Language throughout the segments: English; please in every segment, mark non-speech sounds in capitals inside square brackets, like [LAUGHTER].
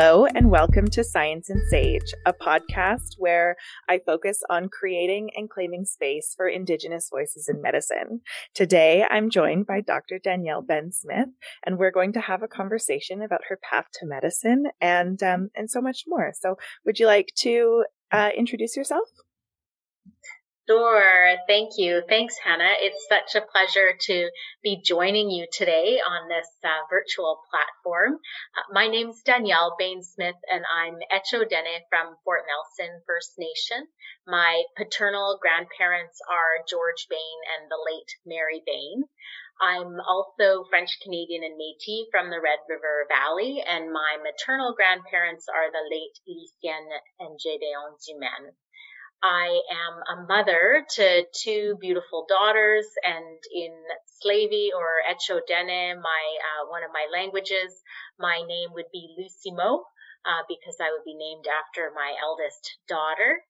Hello, and welcome to Science and Sage, a podcast where I focus on creating and claiming space for Indigenous voices in medicine. Today, I'm joined by Dr. Danielle Behn Smith, and we're going to have a conversation about her path to medicine and um, and so much more. So, would you like to uh, introduce yourself? Sure. Thank you. Thanks, Hannah. It's such a pleasure to be joining you today on this uh, virtual platform. Uh, my name's Danielle Behn Smith, and I'm Echo Dene from Fort Nelson First Nation. My paternal grandparents are George Behn and the late Mary Behn. I'm also French Canadian and Métis from the Red River Valley, and my maternal grandparents are the late Lycienne and Gédéon Dumaine. I am a mother to two beautiful daughters, and in Slavey or Etchodene, my uh, one of my languages, my name would be Lucimo uh, because I would be named after my eldest daughter.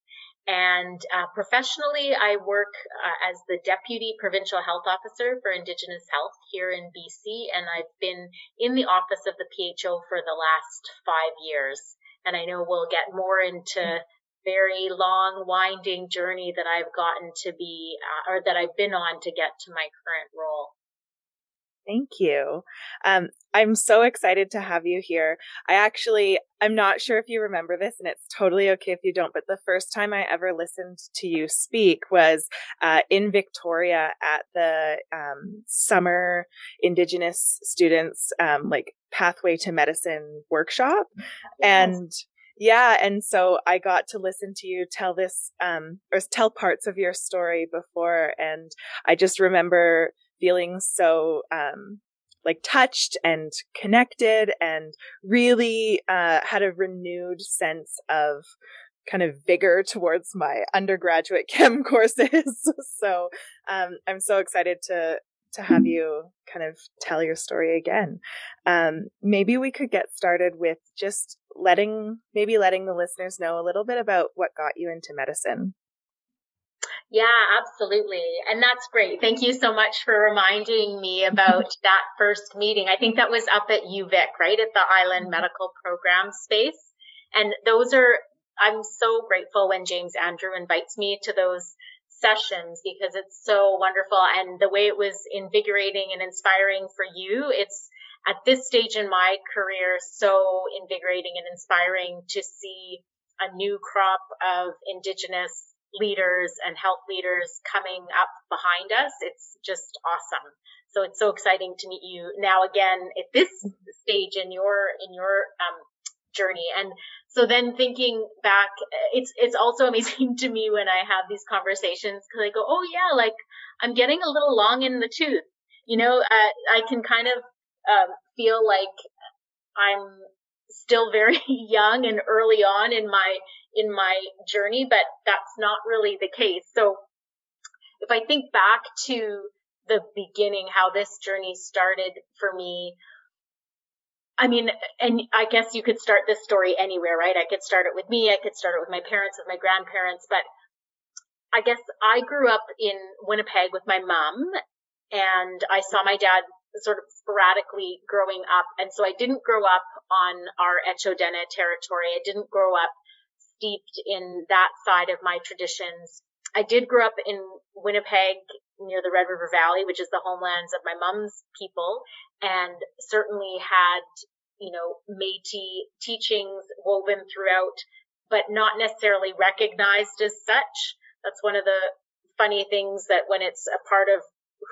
And uh, professionally, I work uh, as the Deputy Provincial Health Officer for Indigenous Health here in BC, and I've been in the office of the PHO for the last five years. And I know we'll get more into very long, winding journey that I've gotten to be, uh, or that I've been on to get to my current role. Thank you. Um, I'm so excited to have you here. I actually, I'm not sure if you remember this, and it's totally okay if you don't, but the first time I ever listened to you speak was uh, in Victoria at the um, summer Indigenous students, um, like pathway to medicine workshop. And yeah, and so I got to listen to you tell this um or tell parts of your story before and I just remember feeling so um like touched and connected and really uh had a renewed sense of kind of vigor towards my undergraduate [LAUGHS] chem courses. [LAUGHS] so um, I'm so excited to to have you kind of tell your story again. Um, maybe we could get started with just letting, maybe letting the listeners know a little bit about what got you into medicine. Yeah, absolutely. And that's great. Thank you so much for reminding me about [LAUGHS] that first meeting. I think that was up at UVic, right? At the Island mm-hmm. Medical Program space. And those are, I'm so grateful when James Andrew invites me to those sessions because it's so wonderful. And the way it was invigorating and inspiring for you, it's at this stage in my career so invigorating and inspiring to see a new crop of indigenous leaders and health leaders coming up behind us. It's just awesome. So it's so exciting to meet you now again at this stage in your in your um, journey. And so then thinking back, it's, it's also [LAUGHS] amazing to me when I have these conversations because I go, oh yeah, like I'm getting a little long in the tooth. You know, uh, I can kind of um, feel like I'm still very [LAUGHS] young and early on in my in my journey, but that's not really the case. So if I think back to the beginning, how this journey started for me, I mean, and I guess you could start this story anywhere, right? I could start it with me. I could start it with my parents, with my grandparents, but I guess I grew up in Winnipeg with my mom and I saw my dad sort of sporadically growing up. And so I didn't grow up on our Etchodene territory. I didn't grow up steeped in that side of my traditions. I did grow up in Winnipeg near the Red River Valley, which is the homelands of my mom's people, and certainly had, you know, Métis teachings woven throughout, but not necessarily recognized as such. That's one of the funny things that when it's a part of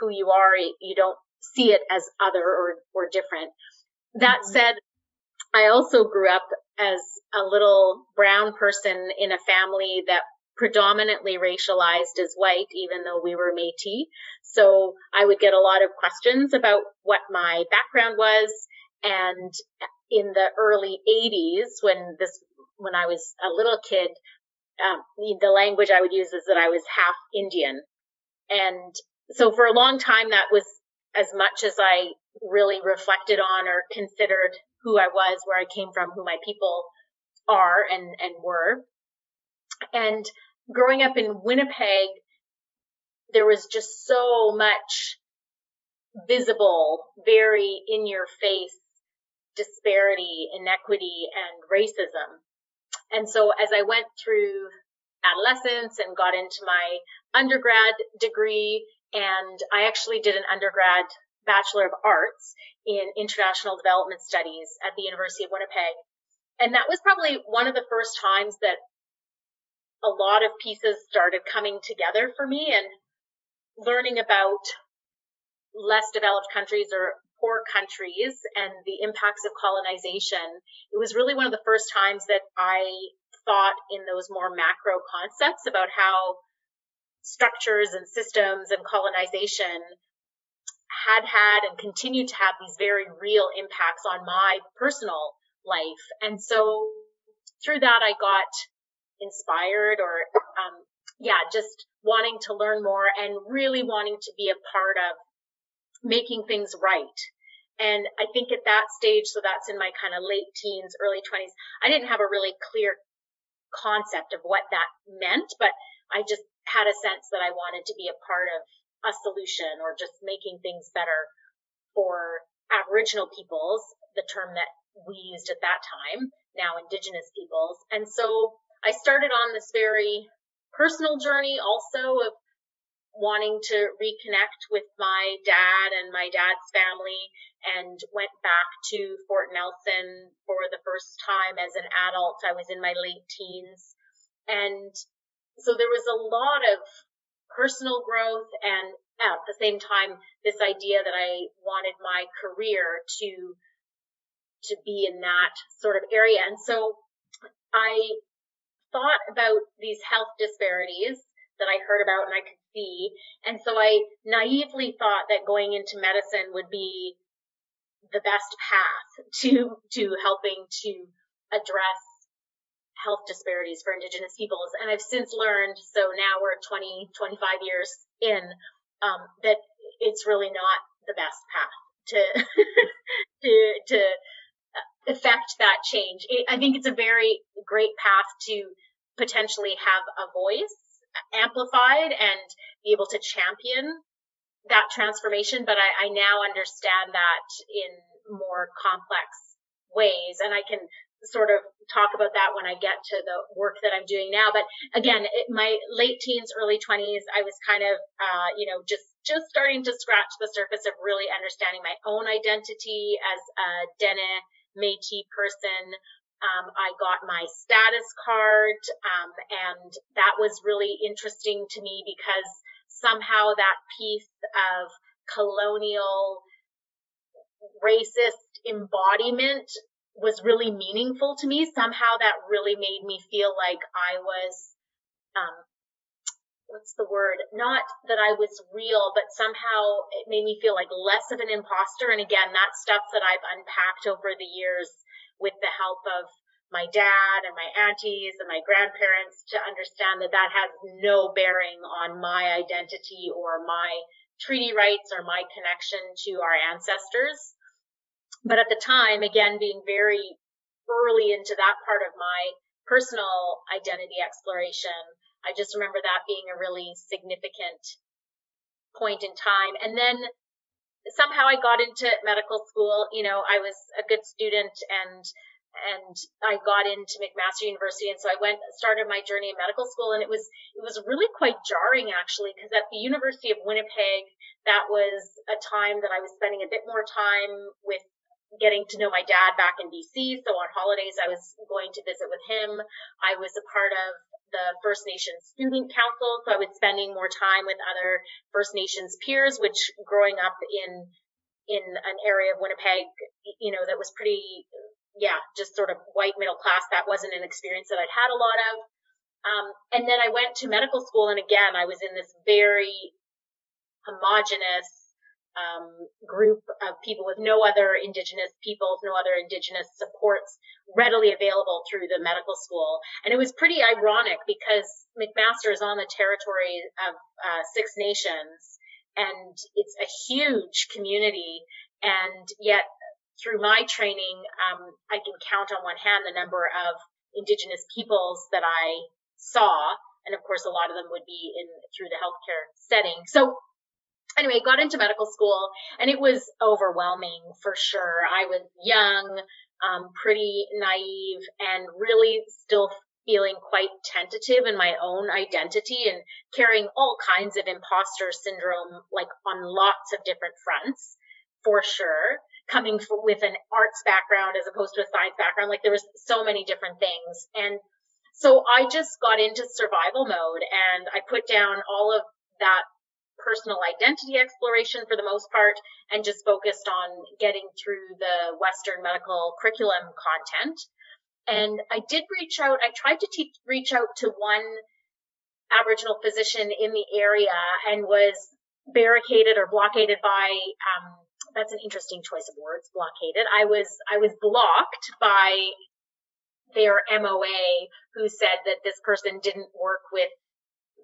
who you are, you don't see it as other or, or different. That mm-hmm. said, I also grew up as a little brown person in a family that predominantly racialized as white, even though we were Métis. So I would get a lot of questions about what my background was. And in the early 80s, when this, when I was a little kid, um, the language I would use is that I was half Indian. And so for a long time, that was as much as I really reflected on or considered who I was, where I came from, who my people are and, and were. And growing up in Winnipeg, there was just so much visible, very in your face disparity, inequity, and racism. And so as I went through adolescence and got into my undergrad degree, and I actually did an undergrad Bachelor of Arts in International Development Studies at the University of Winnipeg. And that was probably one of the first times that a lot of pieces started coming together for me and learning about less developed countries or poor countries and the impacts of colonization. It was really one of the first times that I thought in those more macro concepts about how structures and systems and colonization had had and continue to have these very real impacts on my personal life. And so through that, I got inspired or, um, yeah, just wanting to learn more and really wanting to be a part of making things right. And I think at that stage, so that's in my kind of late teens, early 20s, I didn't have a really clear concept of what that meant, but I just had a sense that I wanted to be a part of a solution or just making things better for Aboriginal peoples, the term that we used at that time, now Indigenous peoples. And so I started on this very personal journey also of wanting to reconnect with my dad and my dad's family and went back to Fort Nelson for the first time as an adult. I was in my late teens. And so there was a lot of personal growth and at the same time this idea that I wanted my career to to be in that sort of area. And so I thought about these health disparities that I heard about and I could see. And so I naively thought that going into medicine would be the best path [LAUGHS] to to helping to address health disparities for indigenous peoples and i've since learned so now we're 20 25 years in um, that it's really not the best path to [LAUGHS] to to affect that change it, i think it's a very great path to potentially have a voice amplified and be able to champion that transformation, but I, I now understand that in more complex ways. And I can sort of talk about that when I get to the work that I'm doing now. But again, it, my late teens, early 20s, I was kind of, uh, you know, just just starting to scratch the surface of really understanding my own identity as a Dene Métis person. Um, I got my status card, um, and that was really interesting to me because somehow that piece of colonial racist embodiment was really meaningful to me. Somehow that really made me feel like I was, um, what's the word? Not that I was real, but somehow it made me feel like less of an imposter. And again, that's stuff that I've unpacked over the years with the help of my dad and my aunties and my grandparents to understand that that has no bearing on my identity or my treaty rights or my connection to our ancestors. But at the time, again, being very early into that part of my personal identity exploration, I just remember that being a really significant point in time. And then somehow I got into medical school. You know, I was a good student and and I got into McMaster University, and so I went started my journey in medical school, and it was it was really quite jarring actually, because at the University of Winnipeg, that was a time that I was spending a bit more time with getting to know my dad back in BC. So on holidays, I was going to visit with him. I was a part of the First Nations Student Council, so I was spending more time with other First Nations peers, which growing up in in an area of Winnipeg, you know, that was pretty yeah, just sort of white middle class. That wasn't an experience that I'd had a lot of. Um, and then I went to medical school, and again, I was in this very homogenous um, group of people with no other Indigenous peoples, no other Indigenous supports readily available through the medical school. And it was pretty ironic because McMaster is on the territory of uh, Six Nations, and it's a huge community. And yet through my training, um, I can count on one hand the number of indigenous peoples that I saw. And of course, a lot of them would be in through the healthcare setting. So anyway, got into medical school and it was overwhelming for sure. I was young, um, pretty naive and really still feeling quite tentative in my own identity and carrying all kinds of imposter syndrome, like on lots of different fronts for sure. Coming with an arts background as opposed to a science background, like there was so many different things. And so I just got into survival mode and I put down all of that personal identity exploration for the most part and just focused on getting through the Western medical curriculum content. And I did reach out, I tried to reach out to one Aboriginal physician in the area and was barricaded or blockaded by, um, that's an interesting choice of words, blockaded. I was, I was blocked by their MOA who said that this person didn't work with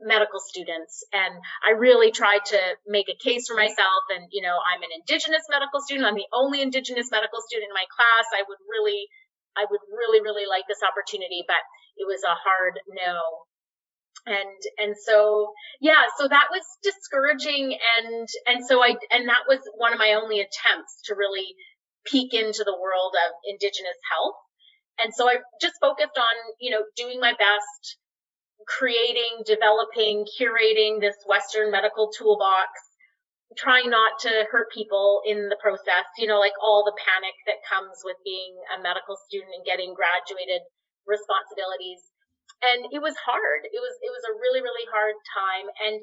medical students. And I really tried to make a case for myself. And, you know, I'm an Indigenous medical student. I'm the only Indigenous medical student in my class. I would really, I would really, really like this opportunity, but it was a hard no. And, and so, yeah, so that was discouraging. And, and so I, and that was one of my only attempts to really peek into the world of Indigenous health. And so I just focused on, you know, doing my best, creating, developing, curating this Western medical toolbox, trying not to hurt people in the process, you know, like all the panic that comes with being a medical student and getting graduated responsibilities. And it was hard. It was, it was a really, really hard time. And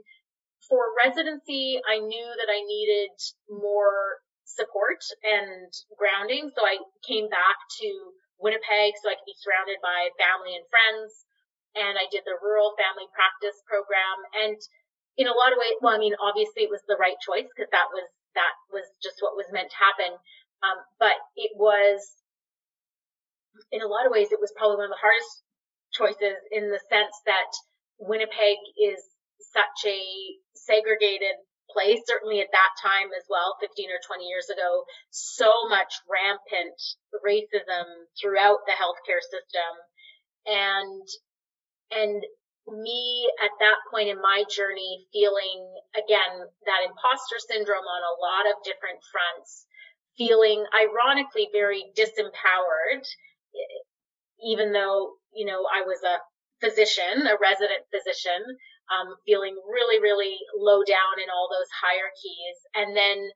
for residency, I knew that I needed more support and grounding. So I came back to Winnipeg so I could be surrounded by family and friends and I did the rural family practice program. And in a lot of ways, well, I mean, obviously it was the right choice because that was, that was just what was meant to happen. Um, but it was, in a lot of ways, it was probably one of the hardest choices in the sense that Winnipeg is such a segregated place, certainly at that time as well, 15 or 20 years ago, so much rampant racism throughout the healthcare system. And and me at that point in my journey feeling again that imposter syndrome on a lot of different fronts, feeling ironically very disempowered, even though, you know, I was a physician, a resident physician, um, feeling really, really low down in all those hierarchies and then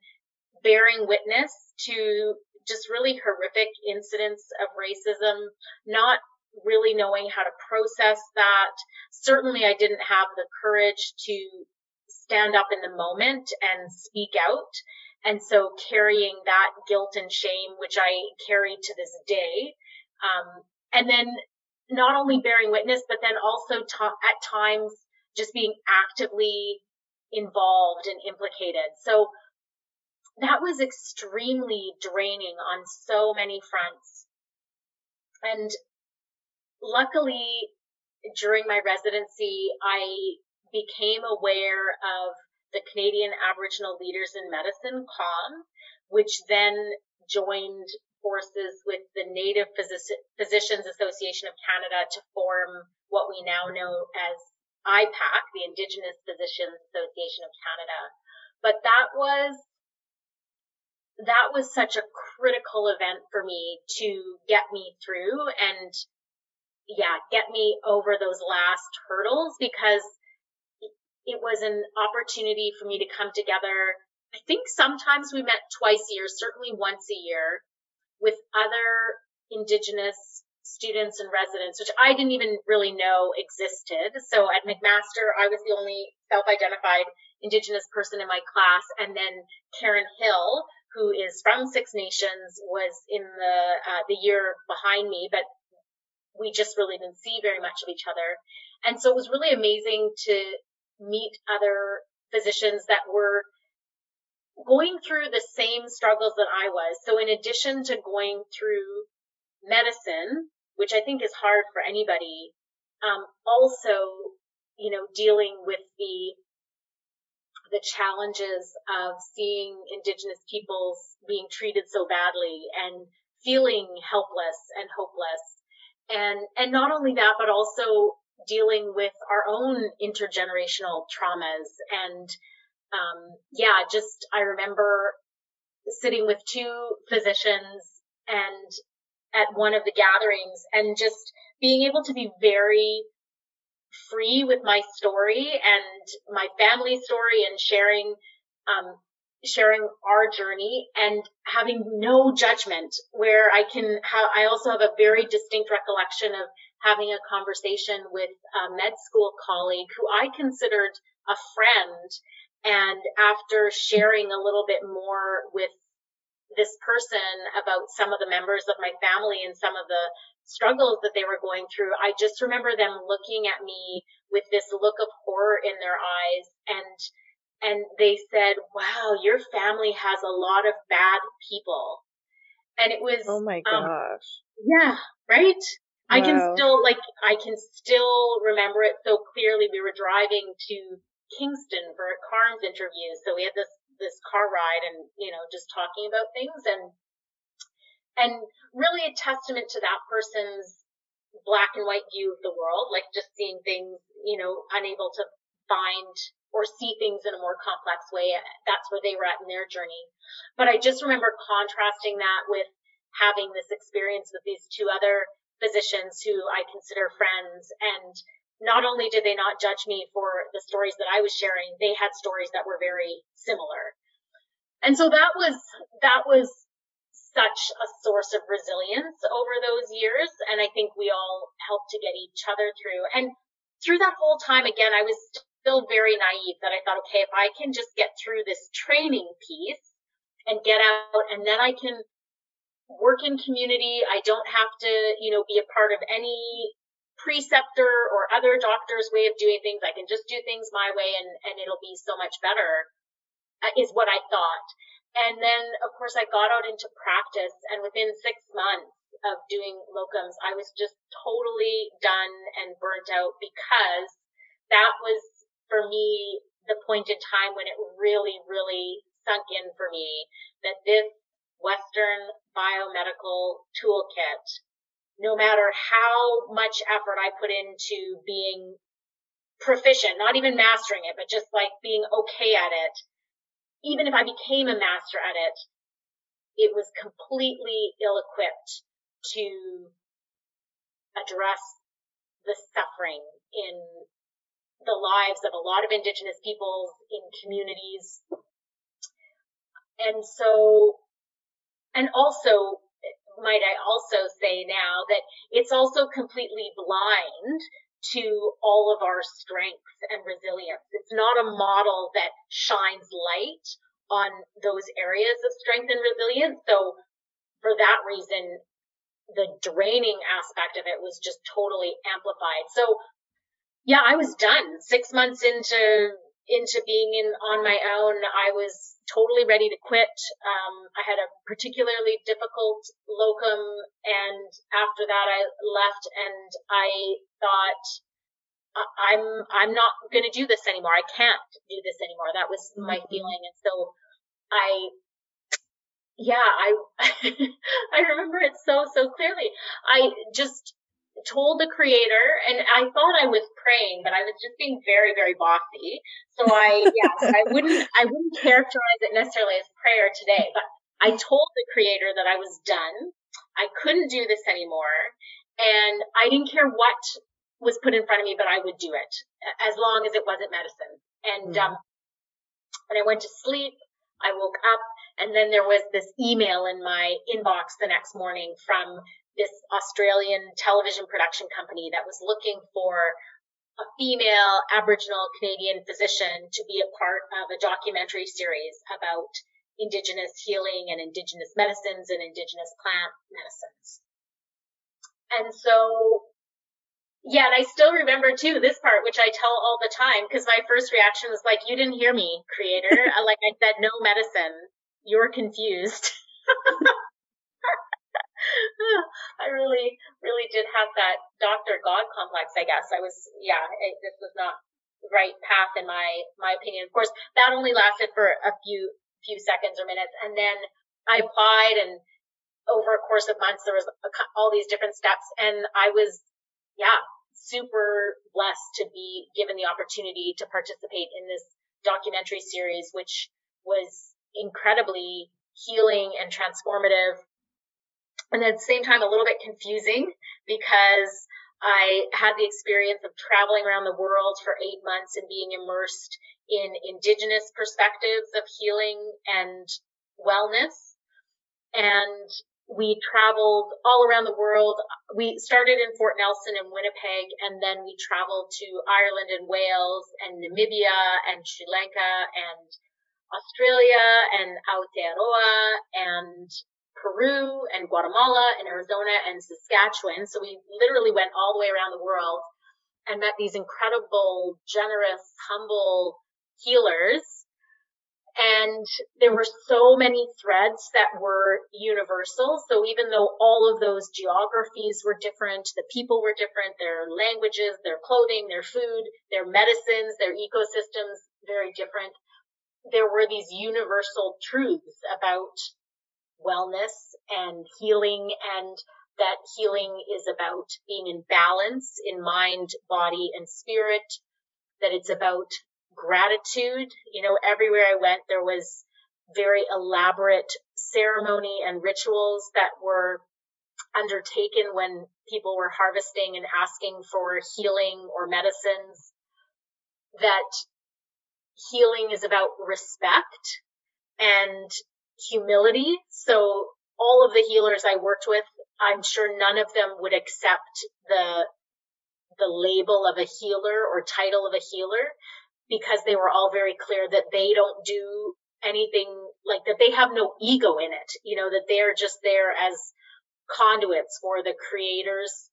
bearing witness to just really horrific incidents of racism, not really knowing how to process that. Certainly I didn't have the courage to stand up in the moment and speak out. And so carrying that guilt and shame, which I carry to this day, um, and then not only bearing witness, but then also at times just being actively involved and implicated. So that was extremely draining on so many fronts. And luckily, during my residency, I became aware of the Canadian Aboriginal Leaders in Medicine, CALM, which then joined forces with the Native Physicians Association of Canada to form what we now know as IPAC, the Indigenous Physicians Association of Canada. But that was that was such a critical event for me to get me through and yeah, get me over those last hurdles because it was an opportunity for me to come together. I think sometimes we met twice a year, certainly once a year with other indigenous students and residents, which I didn't even really know existed. So at McMaster, I was the only self-identified indigenous person in my class. And then Karen Hill, who is from Six Nations, was in the, uh, the year behind me, but we just really didn't see very much of each other. And so it was really amazing to meet other physicians that were going through the same struggles that I was. So in addition to going through medicine, which I think is hard for anybody, um, also, you know, dealing with the the challenges of seeing indigenous peoples being treated so badly and feeling helpless and hopeless and and not only that but also dealing with our own intergenerational traumas. And um, yeah, just I remember sitting with two physicians and at one of the gatherings and just being able to be very free with my story and my family story and sharing um, sharing our journey and having no judgment where I can I also have a very distinct recollection of having a conversation with a med school colleague who I considered a friend. And after sharing a little bit more with this person about some of the members of my family and some of the struggles that they were going through, I just remember them looking at me with this look of horror in their eyes and and they said, "Wow, your family has a lot of bad people." And it was Oh my um, gosh. Um, yeah, right? Wow. I can still like I can still remember it so clearly. We were driving to Kingston for a CaRMS interview, so we had this this car ride and you know just talking about things and and really a testament to that person's black and white view of the world, like just seeing things, you know, unable to find or see things in a more complex way. That's where they were at in their journey. But I just remember contrasting that with having this experience with these two other physicians who I consider friends. And not only did they not judge me for the stories that I was sharing, they had stories that were very similar. And so that was, that was such a source of resilience over those years. And I think we all helped to get each other through. And through that whole time, again, I was still very naive that I thought, okay, if I can just get through this training piece and get out and then I can work in community. I don't have to, you know, be a part of any preceptor or other doctor's way of doing things. I can just do things my way and, and it'll be so much better uh, is what I thought. And then, of course, I got out into practice and within six months of doing locums, I was just totally done and burnt out because that was for me the point in time when it really, really sunk in for me that this Western biomedical toolkit, no matter how much effort I put into being proficient, not even mastering it, but just like being okay at it, even if I became a master at it, it was completely ill equipped to address the suffering in the lives of a lot of indigenous peoples in communities. And so, and also, might I also say now that it's also completely blind to all of our strengths and resilience. It's not a model that shines light on those areas of strength and resilience. So for that reason, the draining aspect of it was just totally amplified. So yeah, I was done. Six months into into being in on my own, I was totally ready to quit. Um, I had a particularly difficult locum, and after that, I left, and I thought. I'm I'm not going to do this anymore. I can't do this anymore. That was my mm-hmm. feeling, and so I yeah, I [LAUGHS] I remember it so so clearly. I just told the creator and I thought I was praying, but I was just being very, very bossy. So I, yeah, [LAUGHS] I wouldn't, I wouldn't characterize it necessarily as prayer today, but I told the creator that I was done. I couldn't do this anymore. And I didn't care what was put in front of me, but I would do it as long as it wasn't medicine. And, mm-hmm. um, and I went to sleep. I woke up and then there was this email in my inbox the next morning from this Australian television production company that was looking for a female Aboriginal Canadian physician to be a part of a documentary series about Indigenous healing and Indigenous medicines and Indigenous plant medicines. And so, yeah, and I still remember too this part, which I tell all the time, because my first reaction was like, you didn't hear me, creator. [LAUGHS] like I said, no medicine. You're confused. [LAUGHS] [LAUGHS] I really, really did have that doctor God complex, I guess. I was, yeah, it, this was not the right path in my, my opinion. Of course, that only lasted for a few, few seconds or minutes. And then I applied and over a course of months, there was all these different steps and I was, yeah, super blessed to be given the opportunity to participate in this documentary series, which was incredibly healing and transformative. And at the same time, a little bit confusing because I had the experience of traveling around the world for eight months and being immersed in indigenous perspectives of healing and wellness. And we traveled all around the world. We started in Fort Nelson and Winnipeg, and then we traveled to Ireland and Wales and Namibia and Sri Lanka and Australia and Aotearoa and Peru and Guatemala and Arizona and Saskatchewan. So we literally went all the way around the world and met these incredible, generous, humble healers and there were so many threads that were universal. So even though all of those geographies were different, the people were different, their languages, their clothing, their food, their medicines, their ecosystems, very different. There were these universal truths about wellness and healing and that healing is about being in balance in mind, body, and spirit, that it's about gratitude. You know, everywhere I went, there was very elaborate ceremony and rituals that were undertaken when people were harvesting and asking for healing or medicines. That healing is about respect and humility. So all of the healers I worked with, I'm sure none of them would accept the the label of a healer or title of a healer because they were all very clear that they don't do anything like that they have no ego in it you know that they're just there as conduits for the creator's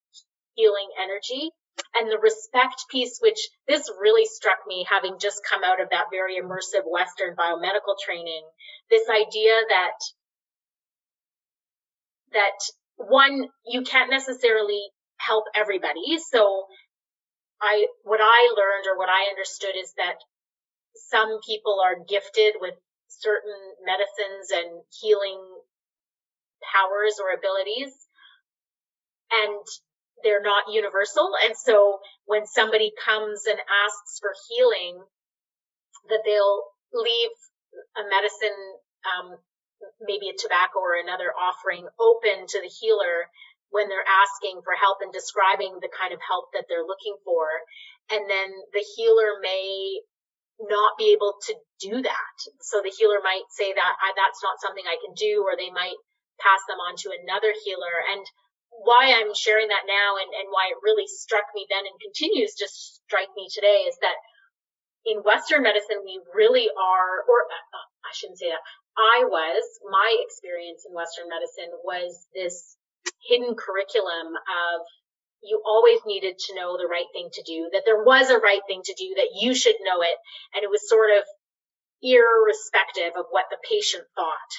healing energy and the respect piece which this really struck me having just come out of that very immersive western biomedical training this idea that that one you can't necessarily help everybody. So I, what I learned or what I understood is that some people are gifted with certain medicines and healing powers or abilities. And they're not universal. And so when somebody comes and asks for healing, that they'll leave a medicine, um, maybe a tobacco or another offering open to the healer when they're asking for help and describing the kind of help that they're looking for. And then the healer may not be able to do that. So the healer might say that that's not something I can do, or they might pass them on to another healer. And why I'm sharing that now and, and why it really struck me then and continues to strike me today is that in Western medicine, we really are, or uh, I shouldn't say that. I was, my experience in Western medicine was this hidden curriculum of you always needed to know the right thing to do, that there was a right thing to do, that you should know it. And it was sort of irrespective of what the patient thought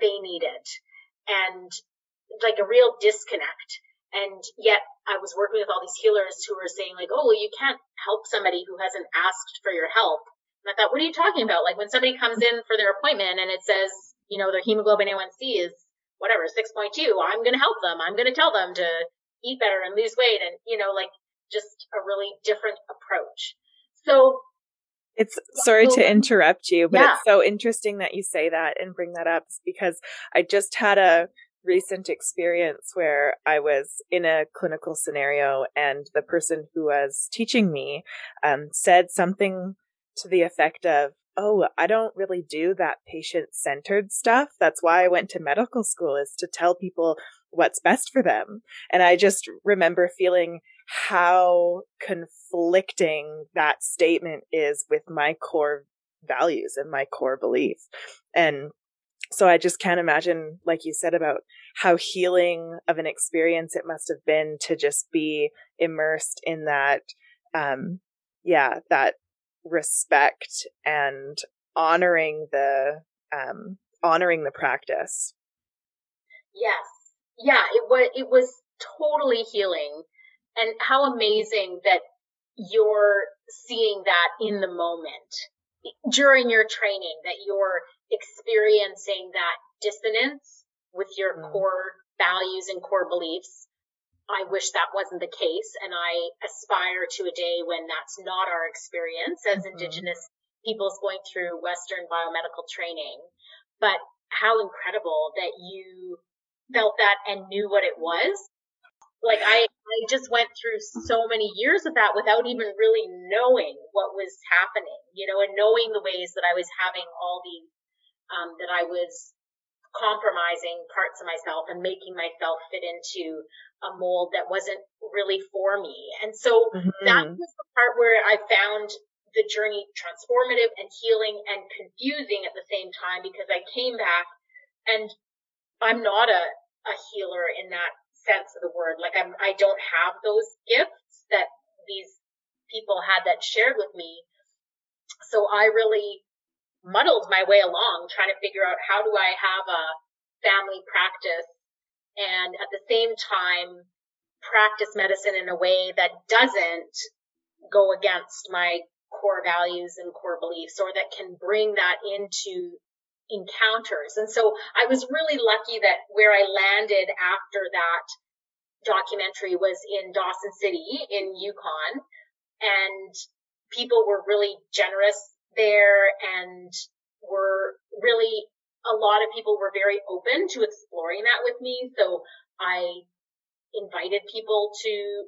they needed and like a real disconnect. And yet I was working with all these healers who were saying like, oh, well, you can't help somebody who hasn't asked for your help. And I thought, what are you talking about? Like when somebody comes in for their appointment and it says, you know, their hemoglobin A1C is whatever, 6.2, I'm going to help them. I'm going to tell them to eat better and lose weight and, you know, like just a really different approach. So it's sorry to interrupt you, but yeah. it's so interesting that you say that and bring that up because I just had a recent experience where I was in a clinical scenario and the person who was teaching me um, said something to the effect of, oh, I don't really do that patient centered stuff. That's why I went to medical school is to tell people what's best for them. And I just remember feeling how conflicting that statement is with my core values and my core belief. And so I just can't imagine, like you said, about how healing of an experience it must have been to just be immersed in that, um, yeah, that respect and honoring the um, honoring the practice. Yes, yeah, it was it was totally healing, and how amazing that you're seeing that in the moment during your training that you're experiencing that dissonance with your mm. core values and core beliefs I wish that wasn't the case. And I aspire to a day when that's not our experience as mm-hmm. Indigenous people's going through Western biomedical training, but how incredible that you felt that and knew what it was. Like I, I just went through so many years of that without even really knowing what was happening, you know, and knowing the ways that I was having all these, um, that I was compromising parts of myself and making myself fit into a mold that wasn't really for me. And so mm-hmm. that was the part where I found the journey transformative and healing and confusing at the same time because I came back and I'm not a, a healer in that sense of the word. Like I'm, I don't have those gifts that these people had that shared with me. So I really muddled my way along trying to figure out how do I have a family practice and at the same time practice medicine in a way that doesn't go against my core values and core beliefs or that can bring that into encounters. And so I was really lucky that where I landed after that documentary was in Dawson City in Yukon and people were really generous there and were really a lot of people were very open to exploring that with me. So I invited people to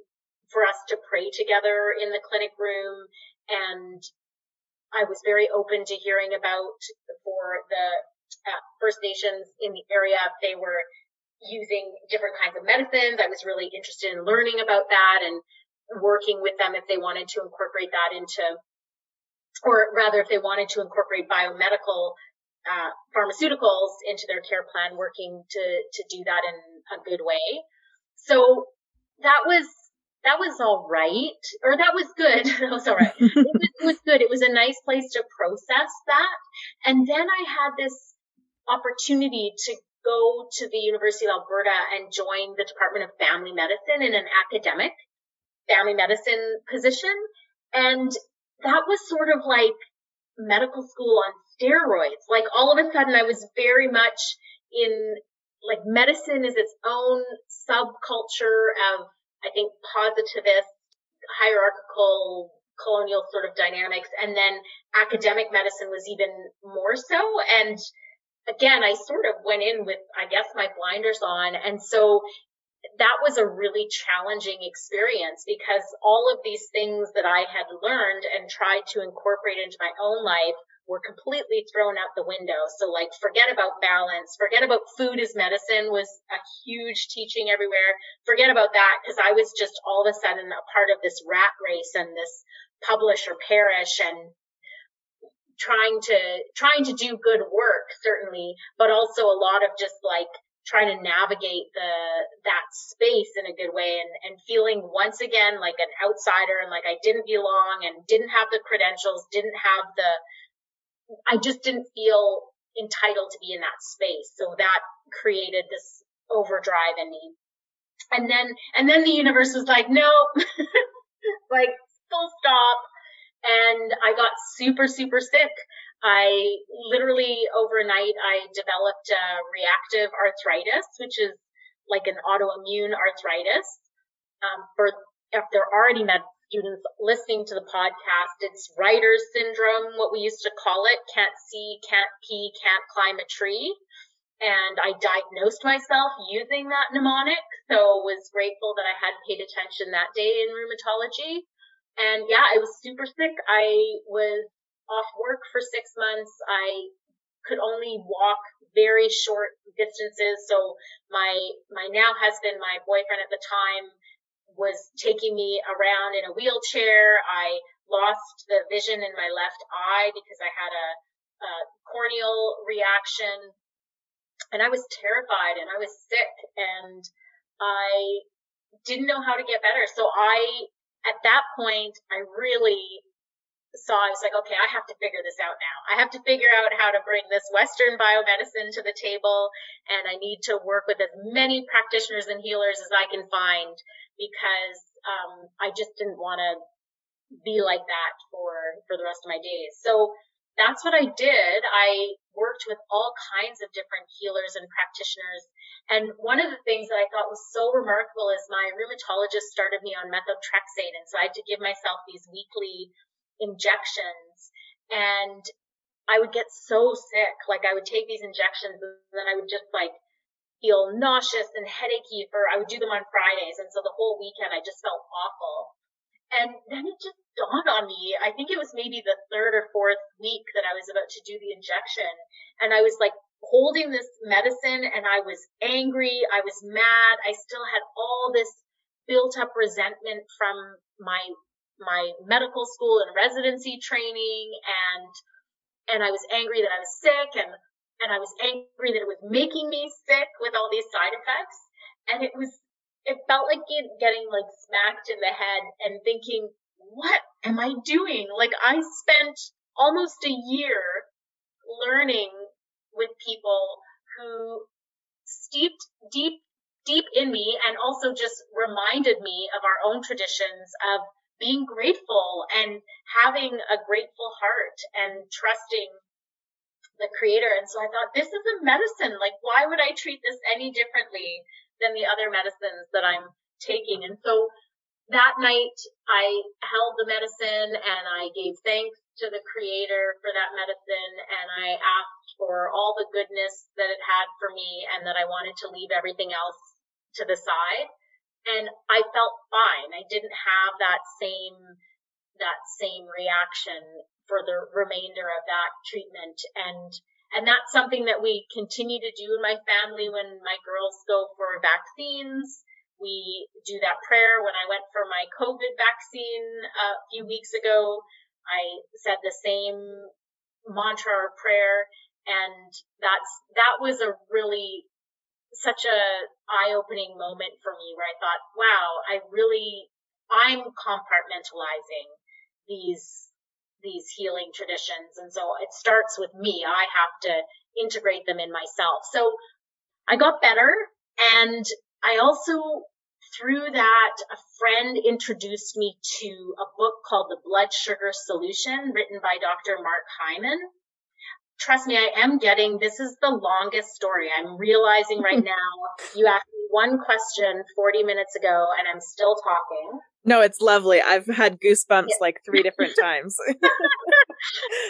for us to pray together in the clinic room and I was very open to hearing about for the uh, First Nations in the area they were using different kinds of medicines. I was really interested in learning about that and working with them if they wanted to incorporate that into or rather if they wanted to incorporate biomedical uh, pharmaceuticals into their care plan, working to to do that in a good way. So that was that was all right, or that was good. [LAUGHS] that was all right. it, was, it was good. It was a nice place to process that, and then I had this opportunity to go to the University of Alberta and join the Department of Family Medicine in an academic family medicine position. And that was sort of like medical school on steroids. Like all of a sudden I was very much in like medicine is its own subculture of, I think, positivist, hierarchical, colonial sort of dynamics. And then academic medicine was even more so. And again, I sort of went in with, I guess, my blinders on. And so that was a really challenging experience because all of these things that I had learned and tried to incorporate into my own life were completely thrown out the window. So like forget about balance, forget about food as medicine was a huge teaching everywhere. Forget about that because I was just all of a sudden a part of this rat race and this publish or perish and trying to trying to do good work certainly, but also a lot of just like trying to navigate the that space in a good way and and feeling once again like an outsider and like I didn't belong and didn't have the credentials, didn't have the I just didn't feel entitled to be in that space. So that created this overdrive in me. And then and then the universe was like, no, [LAUGHS] like full stop. And I got super, super sick. I literally overnight, I developed a reactive arthritis, which is like an autoimmune arthritis. Um, for if they're already med students listening to the podcast, it's Reiter's syndrome, what we used to call it. Can't see, can't pee, can't climb a tree. And I diagnosed myself using that mnemonic. So was grateful that I had paid attention that day in rheumatology. And yeah, I was super sick. I was off work for six months. I could only walk very short distances. So my, my now husband, my boyfriend at the time was taking me around in a wheelchair. I lost the vision in my left eye because I had a, a corneal reaction and I was terrified and I was sick and I didn't know how to get better. So I, at that point, I really saw I was like, okay, I have to figure this out now. I have to figure out how to bring this Western biomedicine to the table, and I need to work with as many practitioners and healers as I can find because um, I just didn't want to be like that for for the rest of my days. So that's what I did. I worked with all kinds of different healers and practitioners. And one of the things that I thought was so remarkable is my rheumatologist started me on methotrexate. And so I had to give myself these weekly injections. And I would get so sick. Like I would take these injections and then I would just like feel nauseous and headachy for, I would do them on Fridays. And so the whole weekend I just felt awful. And then it just dawned on me. I think it was maybe the third or fourth week that I was about to do the injection. And I was like holding this medicine and I was angry. I was mad. I still had all this built up resentment from my, my medical school and residency training and and I was angry that I was sick and and I was angry that it was making me sick with all these side effects. And it was it felt like getting like smacked in the head and thinking, what am I doing? Like I spent almost a year learning with people who steeped deep deep in me and also just reminded me of our own traditions of being grateful and having a grateful heart and trusting the creator. And so I thought, this is a medicine. Like, why would I treat this any differently than the other medicines that I'm taking? And so that night I held the medicine and I gave thanks to the creator for that medicine and I asked for all the goodness that it had for me and that I wanted to leave everything else to the side and I felt fine. I didn't have that same that same reaction for the remainder of that treatment and and that's something that we continue to do in my family when my girls go for vaccines. We do that prayer when I went for my COVID vaccine a few weeks ago. I said the same mantra or prayer and that's that was a really such a eye-opening moment for me where I thought, wow, I really, I'm compartmentalizing these, these healing traditions. And so it starts with me. I have to integrate them in myself. So I got better and I also through that, a friend introduced me to a book called The Blood Sugar Solution, written by Dr. Mark Hyman trust me, I am getting, this is the longest story. I'm realizing right [LAUGHS] now, you asked me one question 40 minutes ago and I'm still talking. No, it's lovely. I've had goosebumps yeah. like three different [LAUGHS] times.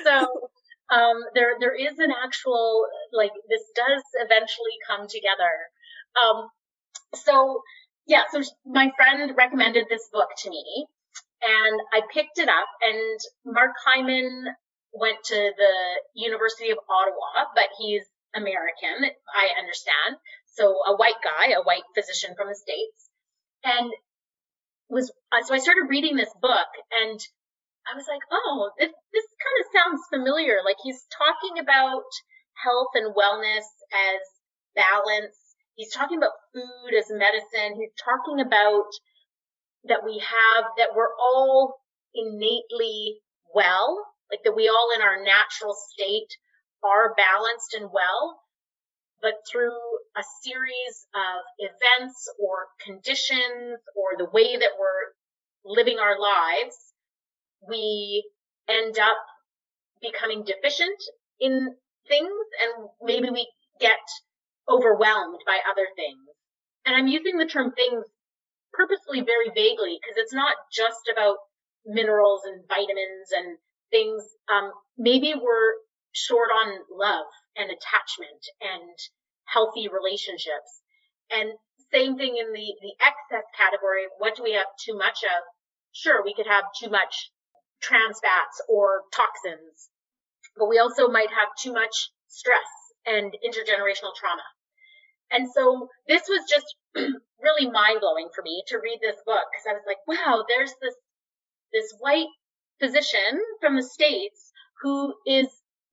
so, um, there, there is an actual, like, this does eventually come together. Um, so yeah, so my friend recommended this book to me and I picked it up and Mark Hyman went to the University of Ottawa, but he's American, I understand. So a white guy, a white physician from the States. And was, uh, so I started reading this book and I was like, oh, this, this kind of sounds familiar. Like he's talking about health and wellness as balance. He's talking about food as medicine. He's talking about that we have, that we're all innately well like that we all in our natural state are balanced and well, but through a series of events or conditions or the way that we're living our lives, we end up becoming deficient in things and maybe we get overwhelmed by other things. And I'm using the term things purposely very vaguely because it's not just about minerals and vitamins and things, um, maybe we're short on love and attachment and healthy relationships. And same thing in the, the excess category. What do we have too much of? Sure, we could have too much trans fats or toxins, but we also might have too much stress and intergenerational trauma. And so this was just [CLEARS THROAT] really mind blowing for me to read this book because I was like, wow, there's this, this white physician from the States who is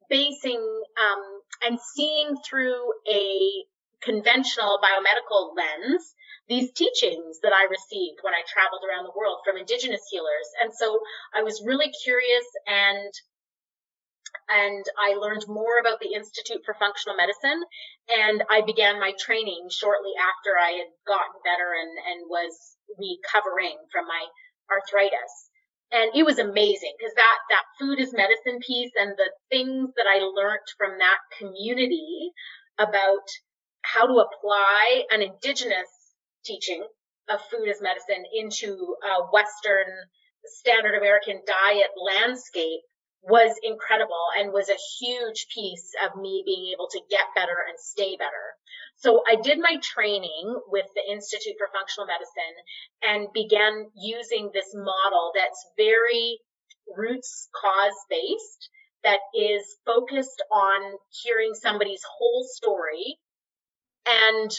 basing um, and seeing through a conventional biomedical lens these teachings that I received when I traveled around the world from indigenous healers. And so I was really curious and and I learned more about the Institute for Functional Medicine and I began my training shortly after I had gotten better and, and was recovering from my arthritis and it was amazing because that that food is medicine piece and the things that I learned from that community about how to apply an indigenous teaching of food as medicine into a Western standard American diet landscape was incredible and was a huge piece of me being able to get better and stay better. So I did my training with the Institute for Functional Medicine and began using this model that's very roots cause based that is focused on hearing somebody's whole story and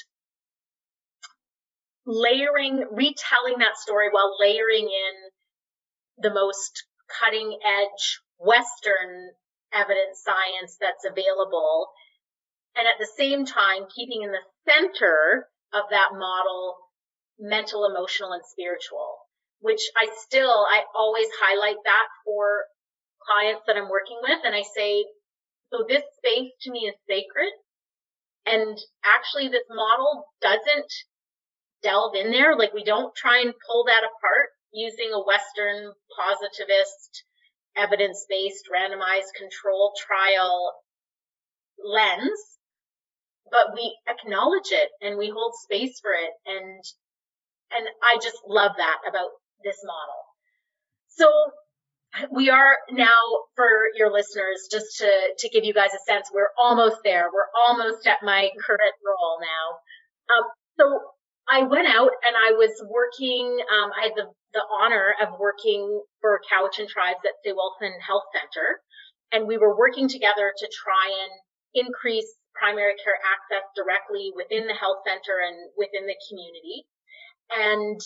layering, retelling that story while layering in the most cutting edge Western evidence science that's available. And at the same time, keeping in the center of that model, mental, emotional, and spiritual, which I still, I always highlight that for clients that I'm working with. And I say, so this space to me is sacred. And actually this model doesn't delve in there. Like we don't try and pull that apart using a Western positivist, evidence-based, randomized control trial lens, but we acknowledge it and we hold space for it. And, and I just love that about this model. So we are now for your listeners, just to, to give you guys a sense, we're almost there. We're almost at my current role now. Um, so I went out and I was working, um, I had the, the honor of working for Cowichan Tribes at Tsawwassen Health Center. And we were working together to try and increase primary care access directly within the health center and within the community. And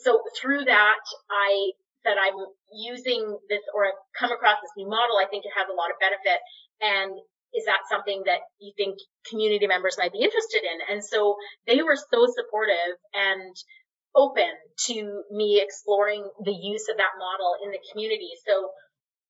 so through that, I said I'm using this or I've come across this new model. I think it has a lot of benefit. And is that something that you think community members might be interested in? And so they were so supportive and open to me exploring the use of that model in the community. So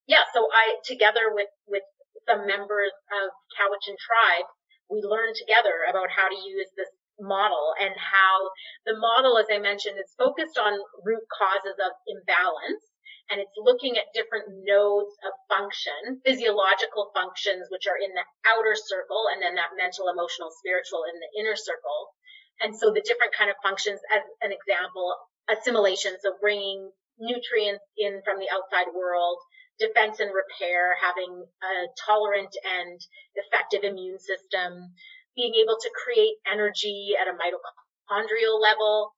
yeah, so I, together with, with some members of Cowichan tribe, we learned together about how to use this model and how the model, as I mentioned, is focused on root causes of imbalance and it's looking at different nodes of function, physiological functions, which are in the outer circle, and then that mental, emotional, spiritual in the inner circle. And so the different kind of functions, as an example, assimilation, so bringing nutrients in from the outside world, defense and repair, having a tolerant and effective immune system, being able to create energy at a mitochondrial level,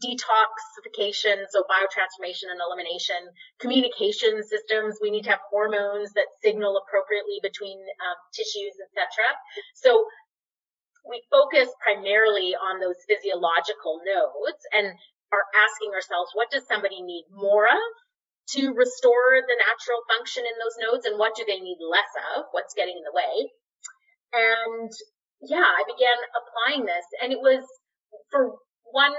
detoxification, so biotransformation and elimination, communication systems. We need to have hormones that signal appropriately between um, tissues, etc. So we focus primarily on those physiological nodes and are asking ourselves, what does somebody need more of to restore the natural function in those nodes, and what do they need less of? What's getting in the way? And yeah, I began applying this, and it was for one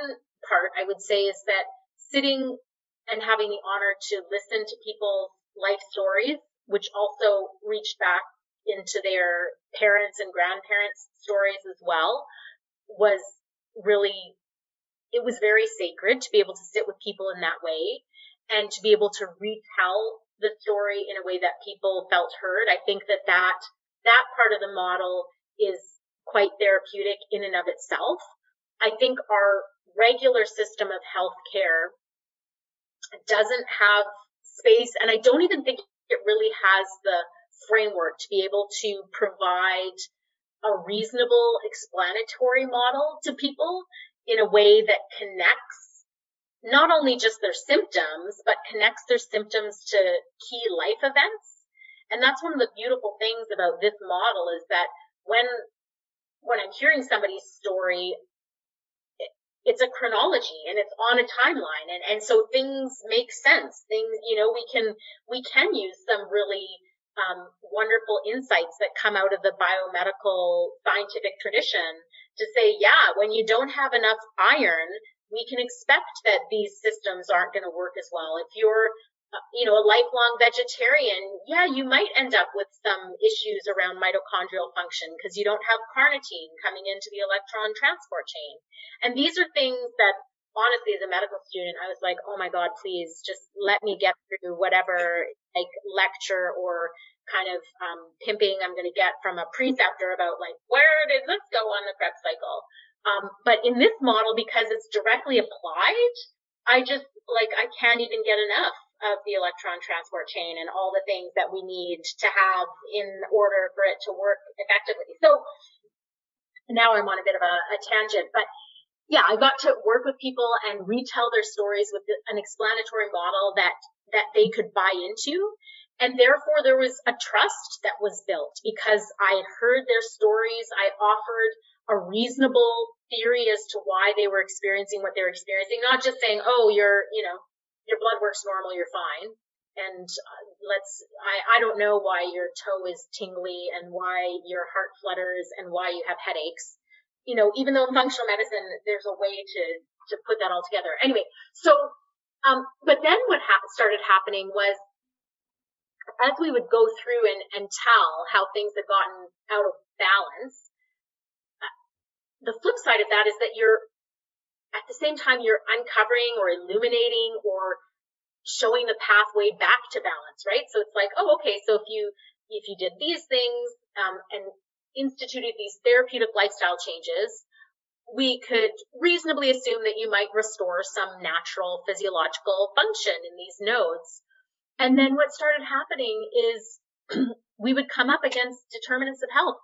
part, I would say, is that sitting and having the honor to listen to people's life stories, which also reached back into their parents and grandparents' stories as well, was really, it was very sacred to be able to sit with people in that way and to be able to retell the story in a way that people felt heard. I think that that, that part of the model is quite therapeutic in and of itself. I think our regular system of healthcare doesn't have space, and I don't even think it really has the framework to be able to provide a reasonable explanatory model to people in a way that connects not only just their symptoms, but connects their symptoms to key life events. And that's one of the beautiful things about this model is that when, when I'm hearing somebody's story, it's a chronology and it's on a timeline and, and so things make sense things you know we can we can use some really um, wonderful insights that come out of the biomedical scientific tradition to say yeah when you don't have enough iron we can expect that these systems aren't going to work as well if you're you know, a lifelong vegetarian, yeah, you might end up with some issues around mitochondrial function because you don't have carnitine coming into the electron transport chain. And these are things that honestly, as a medical student, I was like, oh my God, please just let me get through whatever like lecture or kind of um, pimping I'm going to get from a preceptor about like, where does this go on the Krebs cycle? Um, but in this model, because it's directly applied, I just like, I can't even get enough of the electron transport chain and all the things that we need to have in order for it to work effectively. So now I'm on a bit of a, a tangent, but yeah, I got to work with people and retell their stories with an explanatory model that that they could buy into. And therefore there was a trust that was built because I heard their stories. I offered a reasonable theory as to why they were experiencing what they were experiencing, not just saying, oh, you're, you know, your blood works normal, you're fine. And uh, let's, I, I don't know why your toe is tingly and why your heart flutters and why you have headaches. You know, even though in functional medicine, there's a way to, to put that all together. Anyway, so, um, but then what ha- started happening was as we would go through and, and tell how things had gotten out of balance, the flip side of that is that you're at the same time you're uncovering or illuminating or showing the pathway back to balance, right? So it's like, oh, okay, so if you if you did these things um, and instituted these therapeutic lifestyle changes, we could reasonably assume that you might restore some natural physiological function in these nodes. And then what started happening is [CLEARS THROAT] we would come up against determinants of health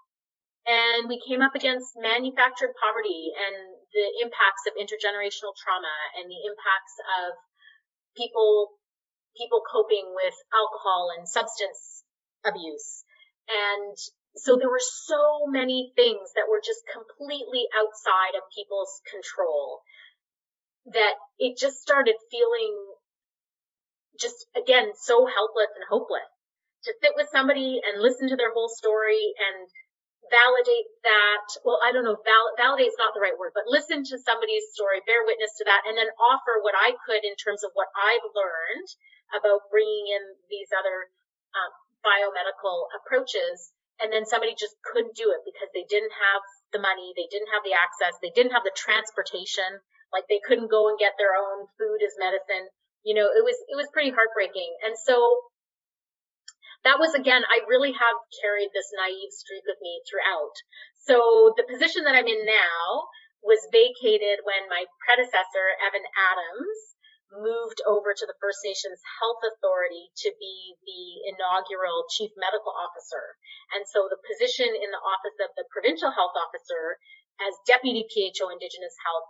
and we came up against manufactured poverty and the impacts of intergenerational trauma and the impacts of people people coping with alcohol and substance abuse. And so there were so many things that were just completely outside of people's control that it just started feeling just again so helpless and hopeless to sit with somebody and listen to their whole story and validate that. Well, I don't know, val- validate is not the right word, but listen to somebody's story, bear witness to that, and then offer what I could in terms of what I've learned about bringing in these other um, biomedical approaches. And then somebody just couldn't do it because they didn't have the money, they didn't have the access, they didn't have the transportation, like they couldn't go and get their own food as medicine. You know, it was it was pretty heartbreaking. And so that was again, I really have carried this naive streak with me throughout. So the position that I'm in now was vacated when my predecessor, Evan Adams, moved over to the First Nations Health Authority to be the inaugural chief medical officer. And so the position in the office of the provincial health officer as deputy PHO Indigenous Health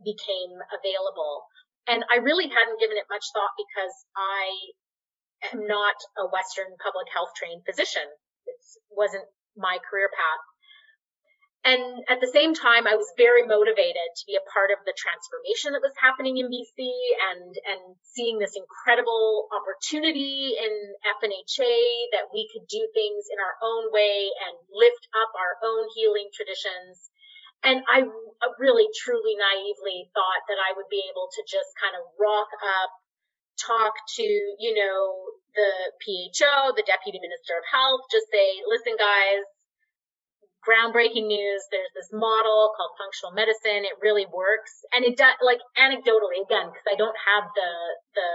became available. And I really hadn't given it much thought because I am not a Western public health trained physician. It wasn't my career path. And at the same time, I was very motivated to be a part of the transformation that was happening in BC and, and seeing this incredible opportunity in FNHA that we could do things in our own way and lift up our own healing traditions. And I really, truly naively thought that I would be able to just kind of rock up talk to, you know, the PHO, the Deputy Minister of Health, just say, listen, guys, groundbreaking news. There's this model called functional medicine. It really works. And it does, like anecdotally, again, because I don't have the, the,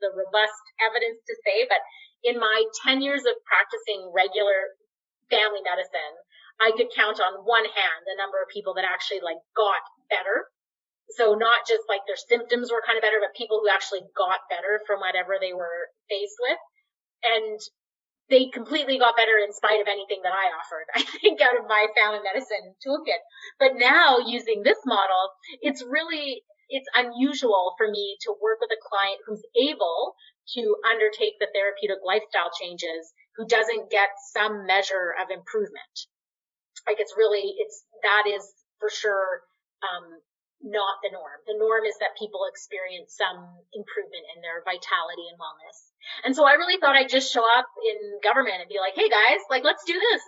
the robust evidence to say, but in my 10 years of practicing regular family medicine, I could count on one hand the number of people that actually like got better so not just like their symptoms were kind of better, but people who actually got better from whatever they were faced with. And they completely got better in spite of anything that I offered, [LAUGHS] I think, out of my family medicine toolkit. But now using this model, it's really, it's unusual for me to work with a client who's able to undertake the therapeutic lifestyle changes who doesn't get some measure of improvement. Like it's really, it's, that is for sure, um, not the norm. The norm is that people experience some improvement in their vitality and wellness. And so I really thought I'd just show up in government and be like, hey guys, like let's do this.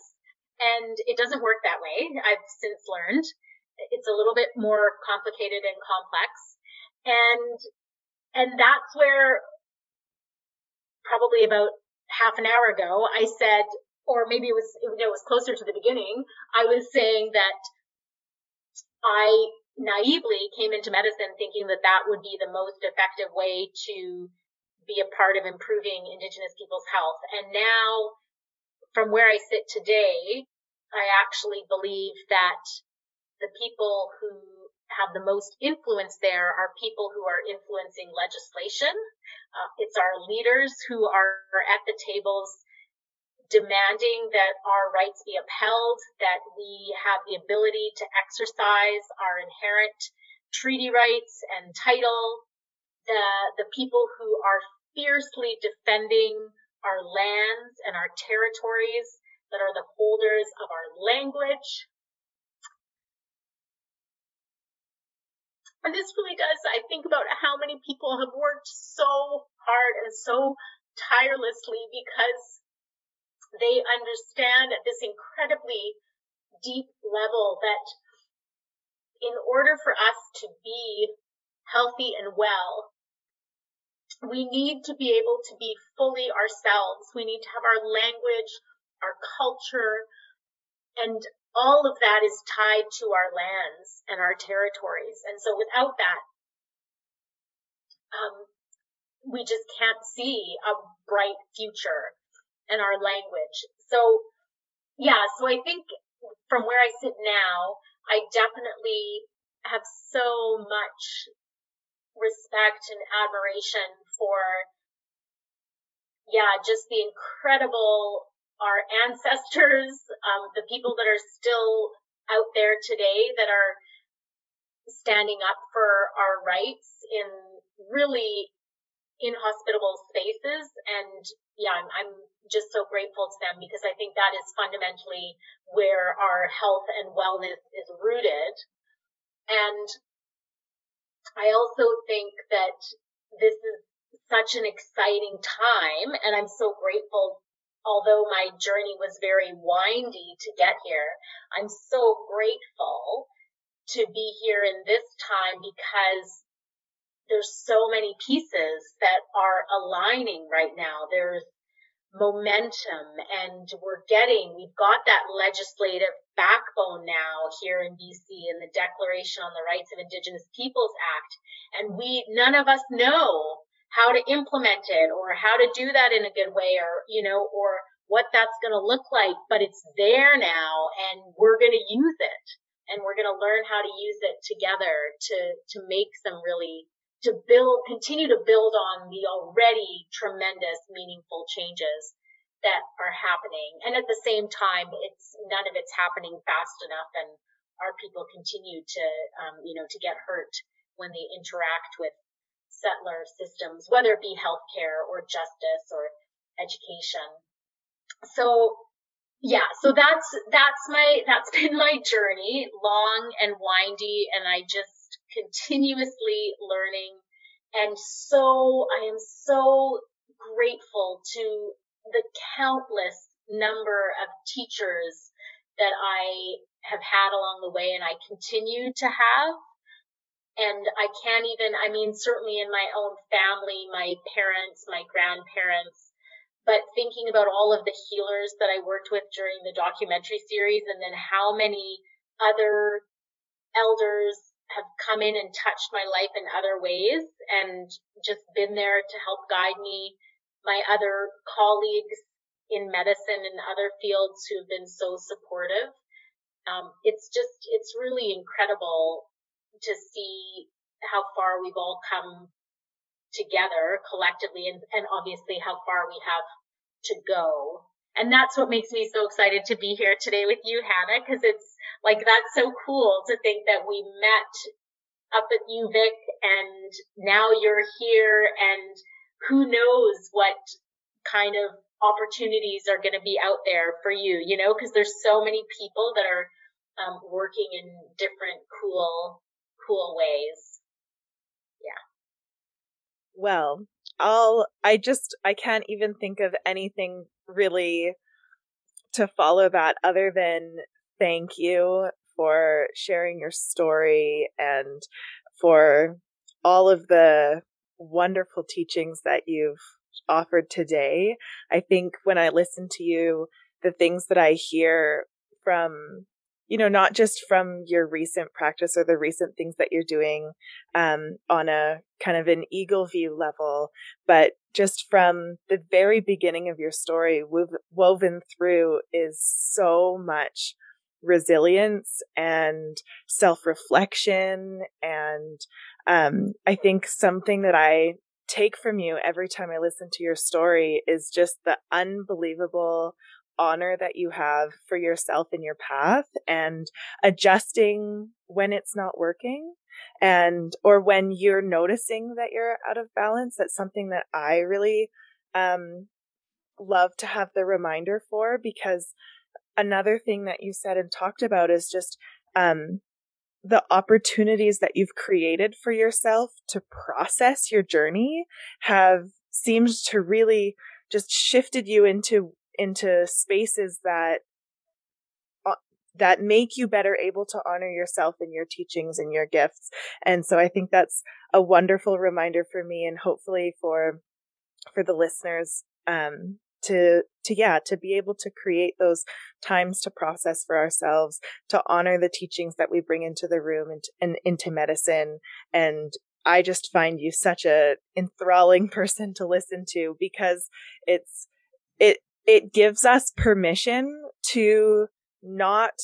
And it doesn't work that way. I've since learned it's a little bit more complicated and complex. And, and that's where probably about half an hour ago I said, or maybe it was, it was closer to the beginning, I was saying that I naively came into medicine thinking that that would be the most effective way to be a part of improving indigenous people's health. And now from where I sit today, I actually believe that the people who have the most influence there are people who are influencing legislation Uh, it's our leaders who are at the tables demanding that our rights be upheld, that we have the ability to exercise our inherent treaty rights and title, the, the people who are fiercely defending our lands and our territories, that are the holders of our language. And this really does, I think about how many people have worked so hard and so tirelessly because they understand at this incredibly deep level that in order for us to be healthy and well, we need to be able to be fully ourselves. We need to have our language, our culture, and all of that is tied to our lands and our territories. And so without that, um, we just can't see a bright future in our language. So yeah, so I think from where I sit now, I definitely have so much respect and admiration for, yeah, just the incredible, our ancestors, um, the people that are still out there today that are standing up for our rights in really inhospitable spaces. And yeah, I'm, I'm just so grateful to them because I think that is fundamentally where our health and wellness is rooted. And I also think that this is such an exciting time and I'm so grateful although my journey was very windy to get here. I'm so grateful to be here in this time because there's so many pieces that are aligning right now. There's momentum and we're getting, we've got that legislative backbone now here in BC in the Declaration on the Rights of Indigenous Peoples Act. And we, none of us know how to implement it or how to do that in a good way or, you know, or what that's going to look like, but it's there now and we're going to use it and we're going to learn how to use it together to, to make some really to build, continue to build on the already tremendous, meaningful changes that are happening. And at the same time, it's none of it's happening fast enough, and our people continue to, um, you know, to get hurt when they interact with settler systems, whether it be healthcare or justice or education. So yeah, so that's that's my that's [LAUGHS] been my journey, long and windy, and I just continuously learning. And so I am so grateful to the countless number of teachers that I have had along the way and I continue to have. And I can't even, I mean, certainly in my own family, my parents, my grandparents, but thinking about all of the healers that I worked with during the documentary series and then how many other elders have come in and touched my life in other ways and just been there to help guide me. My other colleagues in medicine and other fields who have been so supportive. Um, it's just, it's really incredible to see how far we've all come together collectively and, and obviously how far we have to go. And that's what makes me so excited to be here today with you, Hannah, because it's like that's so cool to think that we met up at UVic and now you're here and who knows what kind of opportunities are going to be out there for you, you know, because there's so many people that are um, working in different cool, cool ways. Yeah. Well, I'll, I just, I can't even think of anything really to follow that other than thank you for sharing your story and for all of the wonderful teachings that you've offered today. I think when I listen to you, the things that I hear from, you know, not just from your recent practice or the recent things that you're doing um, on a kind of an eagle view level, but just from the very beginning of your story, woven through is so much resilience and self reflection. And um, I think something that I take from you every time I listen to your story is just the unbelievable honor that you have for yourself in your path and adjusting when it's not working and or when you're noticing that you're out of balance that's something that i really um love to have the reminder for because another thing that you said and talked about is just um the opportunities that you've created for yourself to process your journey have seemed to really just shifted you into into spaces that uh, that make you better able to honor yourself and your teachings and your gifts. And so I think that's a wonderful reminder for me and hopefully for for the listeners um, to to yeah to be able to create those times to process for ourselves to honor the teachings that we bring into the room and, and into medicine and i just find you such a enthralling [LAUGHS] person to listen to because it's it it gives us permission to not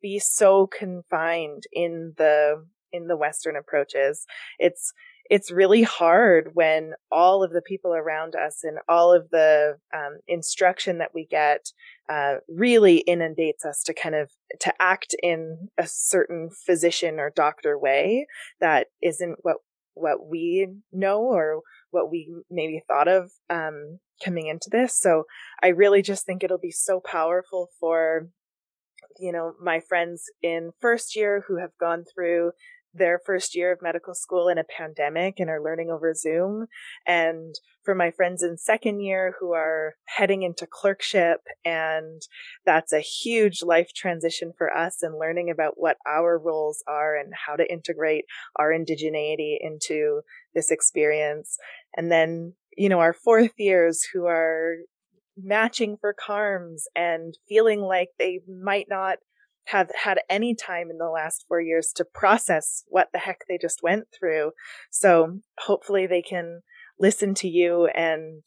be so confined in the in the western approaches. It's it's really hard when all of the people around us and all of the um, instruction that we get uh, really inundates us to kind of to act in a certain physician or doctor way that isn't what what we know or what we maybe thought of um, coming into this. So I really just think it'll be so powerful for, you know, my friends in first year who have gone through their first year of medical school in a pandemic and are learning over Zoom. And for my friends in second year who are heading into clerkship. And that's a huge life transition for us and learning about what our roles are and how to integrate our indigeneity into this experience. And then, you know, our fourth years who are matching for CaRMS and feeling like they might not have had any time in the last four years to process what the heck they just went through. So hopefully they can listen to you and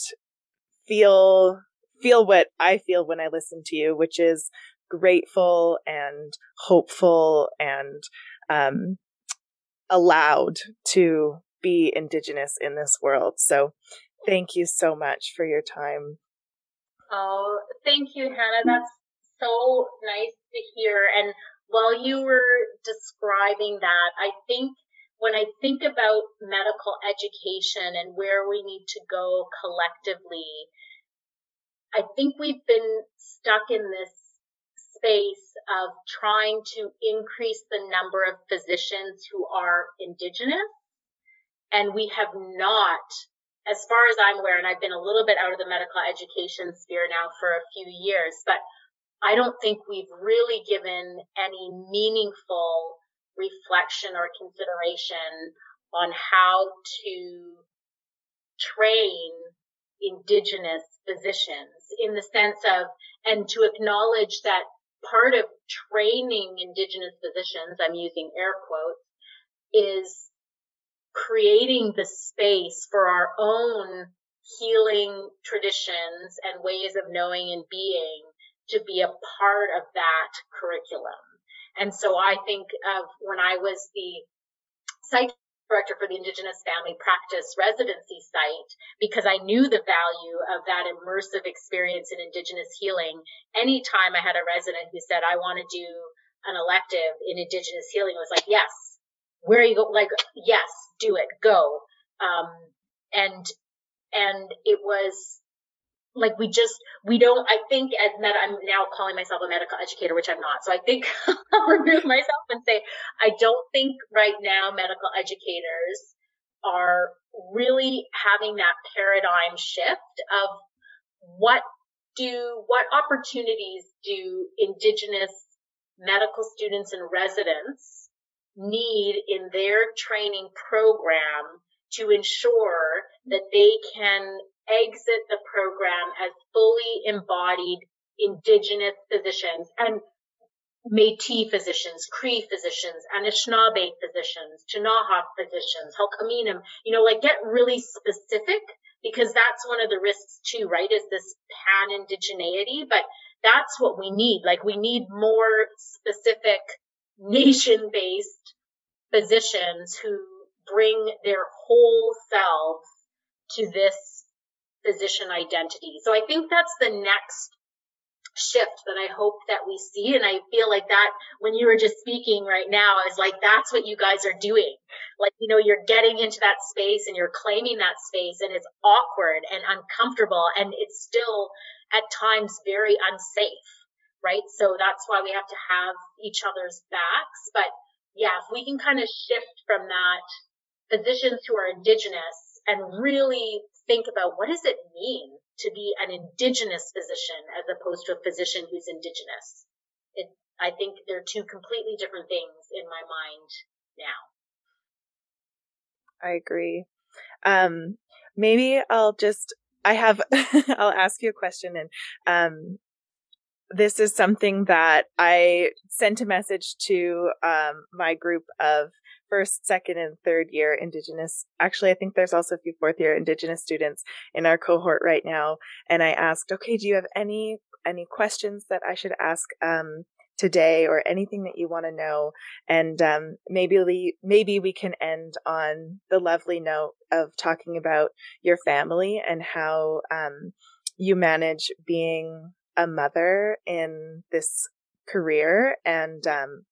feel feel what I feel when I listen to you, which is grateful and hopeful and um, allowed to be indigenous in this world. So thank you so much for your time. Oh, thank you, Hannah. That's so nice to hear. And while you were describing that, I think when I think about medical education and where we need to go collectively, I think we've been stuck in this space of trying to increase the number of physicians who are indigenous. And we have not, as far as I'm aware, and I've been a little bit out of the medical education sphere now for a few years, but I don't think we've really given any meaningful reflection or consideration on how to train indigenous physicians in the sense of, and to acknowledge that part of training indigenous physicians, I'm using air quotes, is creating the space for our own healing traditions and ways of knowing and being to be a part of that curriculum. And so I think of when I was the site director for the Indigenous Family Practice residency site, because I knew the value of that immersive experience in Indigenous healing. Anytime I had a resident who said, I want to do an elective in Indigenous healing, it was like, yes, where are you go? Like, yes, do it, go. Um, and, and it was like we just we don't i think as med i'm now calling myself a medical educator which i'm not so i think [LAUGHS] i'll remove myself and say i don't think right now medical educators are really having that paradigm shift of what do what opportunities do indigenous medical students and residents need in their training program to ensure that they can exit the program as fully embodied indigenous physicians and Métis physicians, Cree physicians, Anishinaabe physicians, Chinahawk physicians, Hul'q'umi'num', you know, like get really specific because that's one of the risks too, right? Is this pan indigeneity, but that's what we need. Like we need more specific [LAUGHS] nation based physicians who bring their whole selves to this physician identity. So I think that's the next shift that I hope that we see. And I feel like that when you were just speaking right now, I was like, that's what you guys are doing. Like, you know, you're getting into that space and you're claiming that space and it's awkward and uncomfortable and it's still at times very unsafe, right? So that's why we have to have each other's backs. But yeah, if we can kind of shift from that physicians who are indigenous and really think about what does it mean to be an indigenous physician as opposed to a physician who's indigenous. It, I think they're two completely different things in my mind now. I agree. Um, maybe I'll just, I have, [LAUGHS] I'll ask you a question and, um, this is something that I sent a message to um, my group of first, second, and third year Indigenous. Actually, I think there's also a few fourth year Indigenous students in our cohort right now. And I asked, okay, do you have any any questions that I should ask um, today, or anything that you want to know? And um, maybe we, maybe we can end on the lovely note of talking about your family and how um, you manage being a mother in this career and um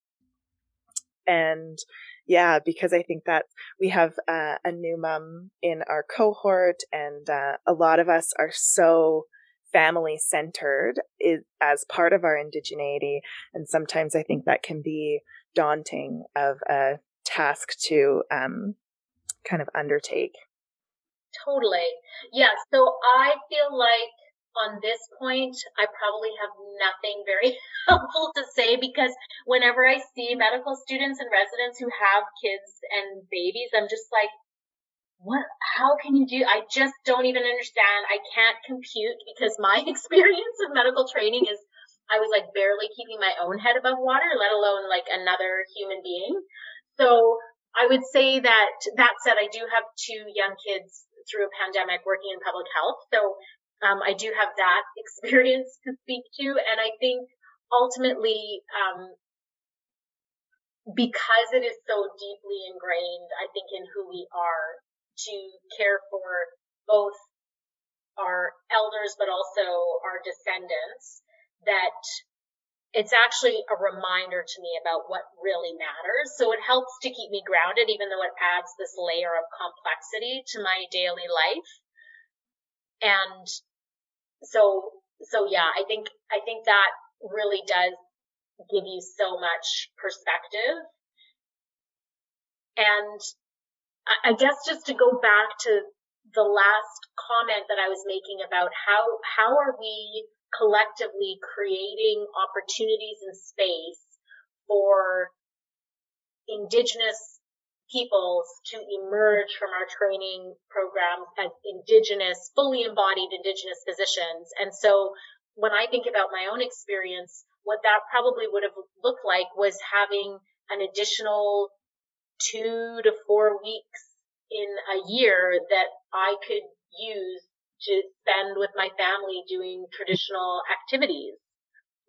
and yeah because i think that we have uh, a new mom in our cohort and uh, a lot of us are so family centered as part of our indigeneity. And sometimes i think that can be daunting of a task to um, kind of undertake. Totally. Yeah so i feel like on this point, I probably have nothing very [LAUGHS] helpful to say because whenever I see medical students and residents who have kids and babies, I'm just like, what, how can you do? I just don't even understand. I can't compute because my [LAUGHS] experience of medical training is I was like barely keeping my own head above water, let alone like another human being. So I would say that that said, I do have two young kids through a pandemic working in public health. So um, I do have that [LAUGHS] experience to speak to, and I think ultimately, um, because it is so deeply ingrained, I think in who we are to care for both our elders but also our descendants, that it's actually a reminder to me about what really matters. So it helps to keep me grounded, even though it adds this layer of complexity to my daily life. And so so yeah, I think I think that really does give you so much perspective. And I guess just to go back to the last comment that I was making about how how are we collectively creating opportunities in space for indigenous peoples to emerge from our training programs as indigenous, fully embodied indigenous physicians. And so when I think about my own experience, what that probably would have looked like was having an additional two to four weeks in a year that I could use to spend with my family doing traditional activities,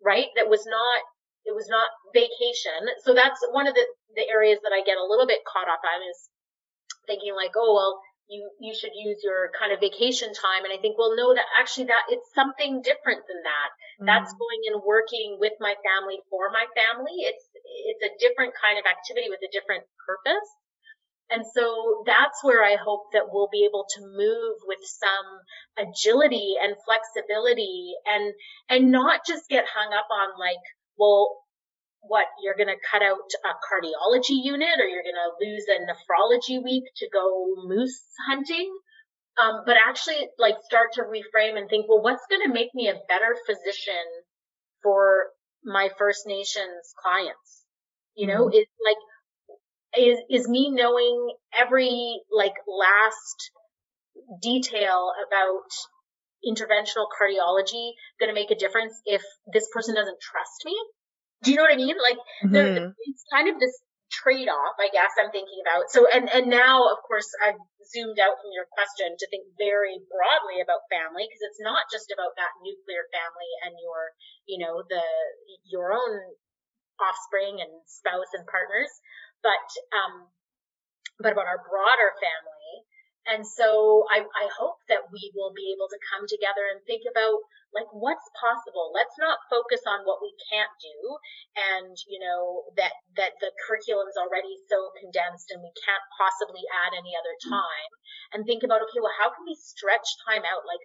right? That was not it was not vacation. So that's one of the, the areas that I get a little bit caught up on is thinking like, oh, well, you, you should use your kind of vacation time. And I think, well, no, that actually that it's something different than that. Mm-hmm. That's going and working with my family for my family. It's, it's a different kind of activity with a different purpose. And so that's where I hope that we'll be able to move with some agility and flexibility and, and not just get hung up on like, well, what you're going to cut out a cardiology unit or you're going to lose a nephrology week to go moose hunting. Um, but actually like start to reframe and think, well, what's going to make me a better physician for my First Nations clients? You know, mm-hmm. it's like, is, is me knowing every like last detail about interventional cardiology going to make a difference if this person doesn't trust me? Do you know what I mean? Like, mm-hmm. it's kind of this trade off, I guess I'm thinking about. So, and, and now, of course, I've zoomed out from your question to think very broadly about family because it's not just about that nuclear family and your, you know, the, your own offspring and spouse and partners, but, um, but about our broader family And so I, I hope that we will be able to come together and think about like what's possible. Let's not focus on what we can't do and, you know, that, that the curriculum is already so condensed and we can't possibly add any other time and think about, okay, well, how can we stretch time out? Like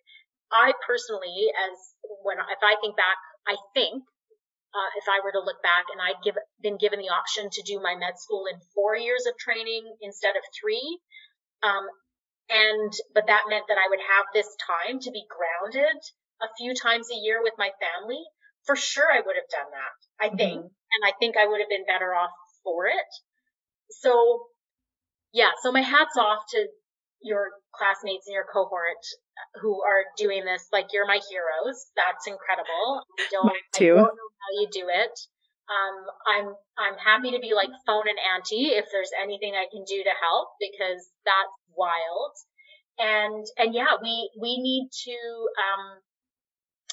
I personally, as when, if I think back, I think uh, if I were to look back and I'd give, been given the option to do my med school in four years of training instead of three, um, and, but that meant that I would have this time to be grounded a few times a year with my family. For sure, I would have done that, I mm-hmm. think. And I think I would have been better off for it. So yeah, so my hat's off to your classmates and your cohort who are doing this. Like you're my heroes. That's incredible. I [LAUGHS] don't, Mine too. I don't know how you do it. Um, I'm I'm happy to be like phone and auntie if there's anything I can do to help because that's wild. And and yeah, we we need to um,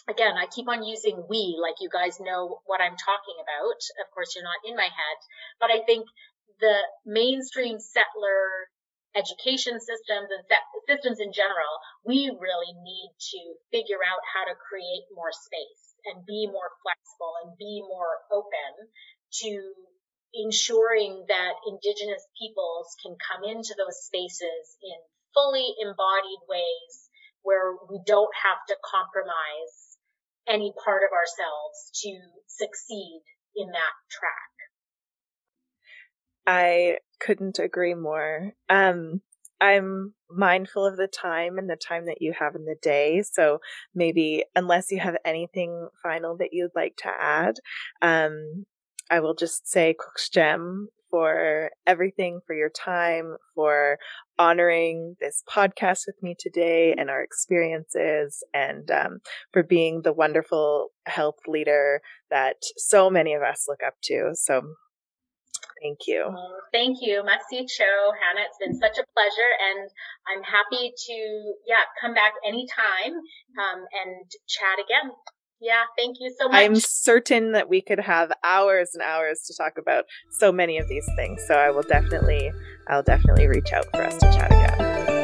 again, I keep on using we like you guys know what I'm talking about. Of course, you're not in my head, but I think the mainstream settler education systems and systems in general, we really need to figure out how to create more space and be more flexible and be more open to ensuring that indigenous peoples can come into those spaces in fully embodied ways where we don't have to compromise any part of ourselves to succeed in that track. I couldn't agree more. Um, I'm mindful of the time and the time that you have in the day. So maybe, unless you have anything final that you'd like to add, um, I will just say Kuksjem for everything, for your time, for honoring this podcast with me today and our experiences, and um, for being the wonderful health leader that so many of us look up to. So Thank you. Thank you. Mahsi Cho, Hannah. It's been such a pleasure and I'm happy to, yeah, come back anytime, um, and chat again. Yeah, thank you so much. I'm certain that we could have hours and hours to talk about so many of these things. So I will definitely, I'll definitely reach out for us to chat again.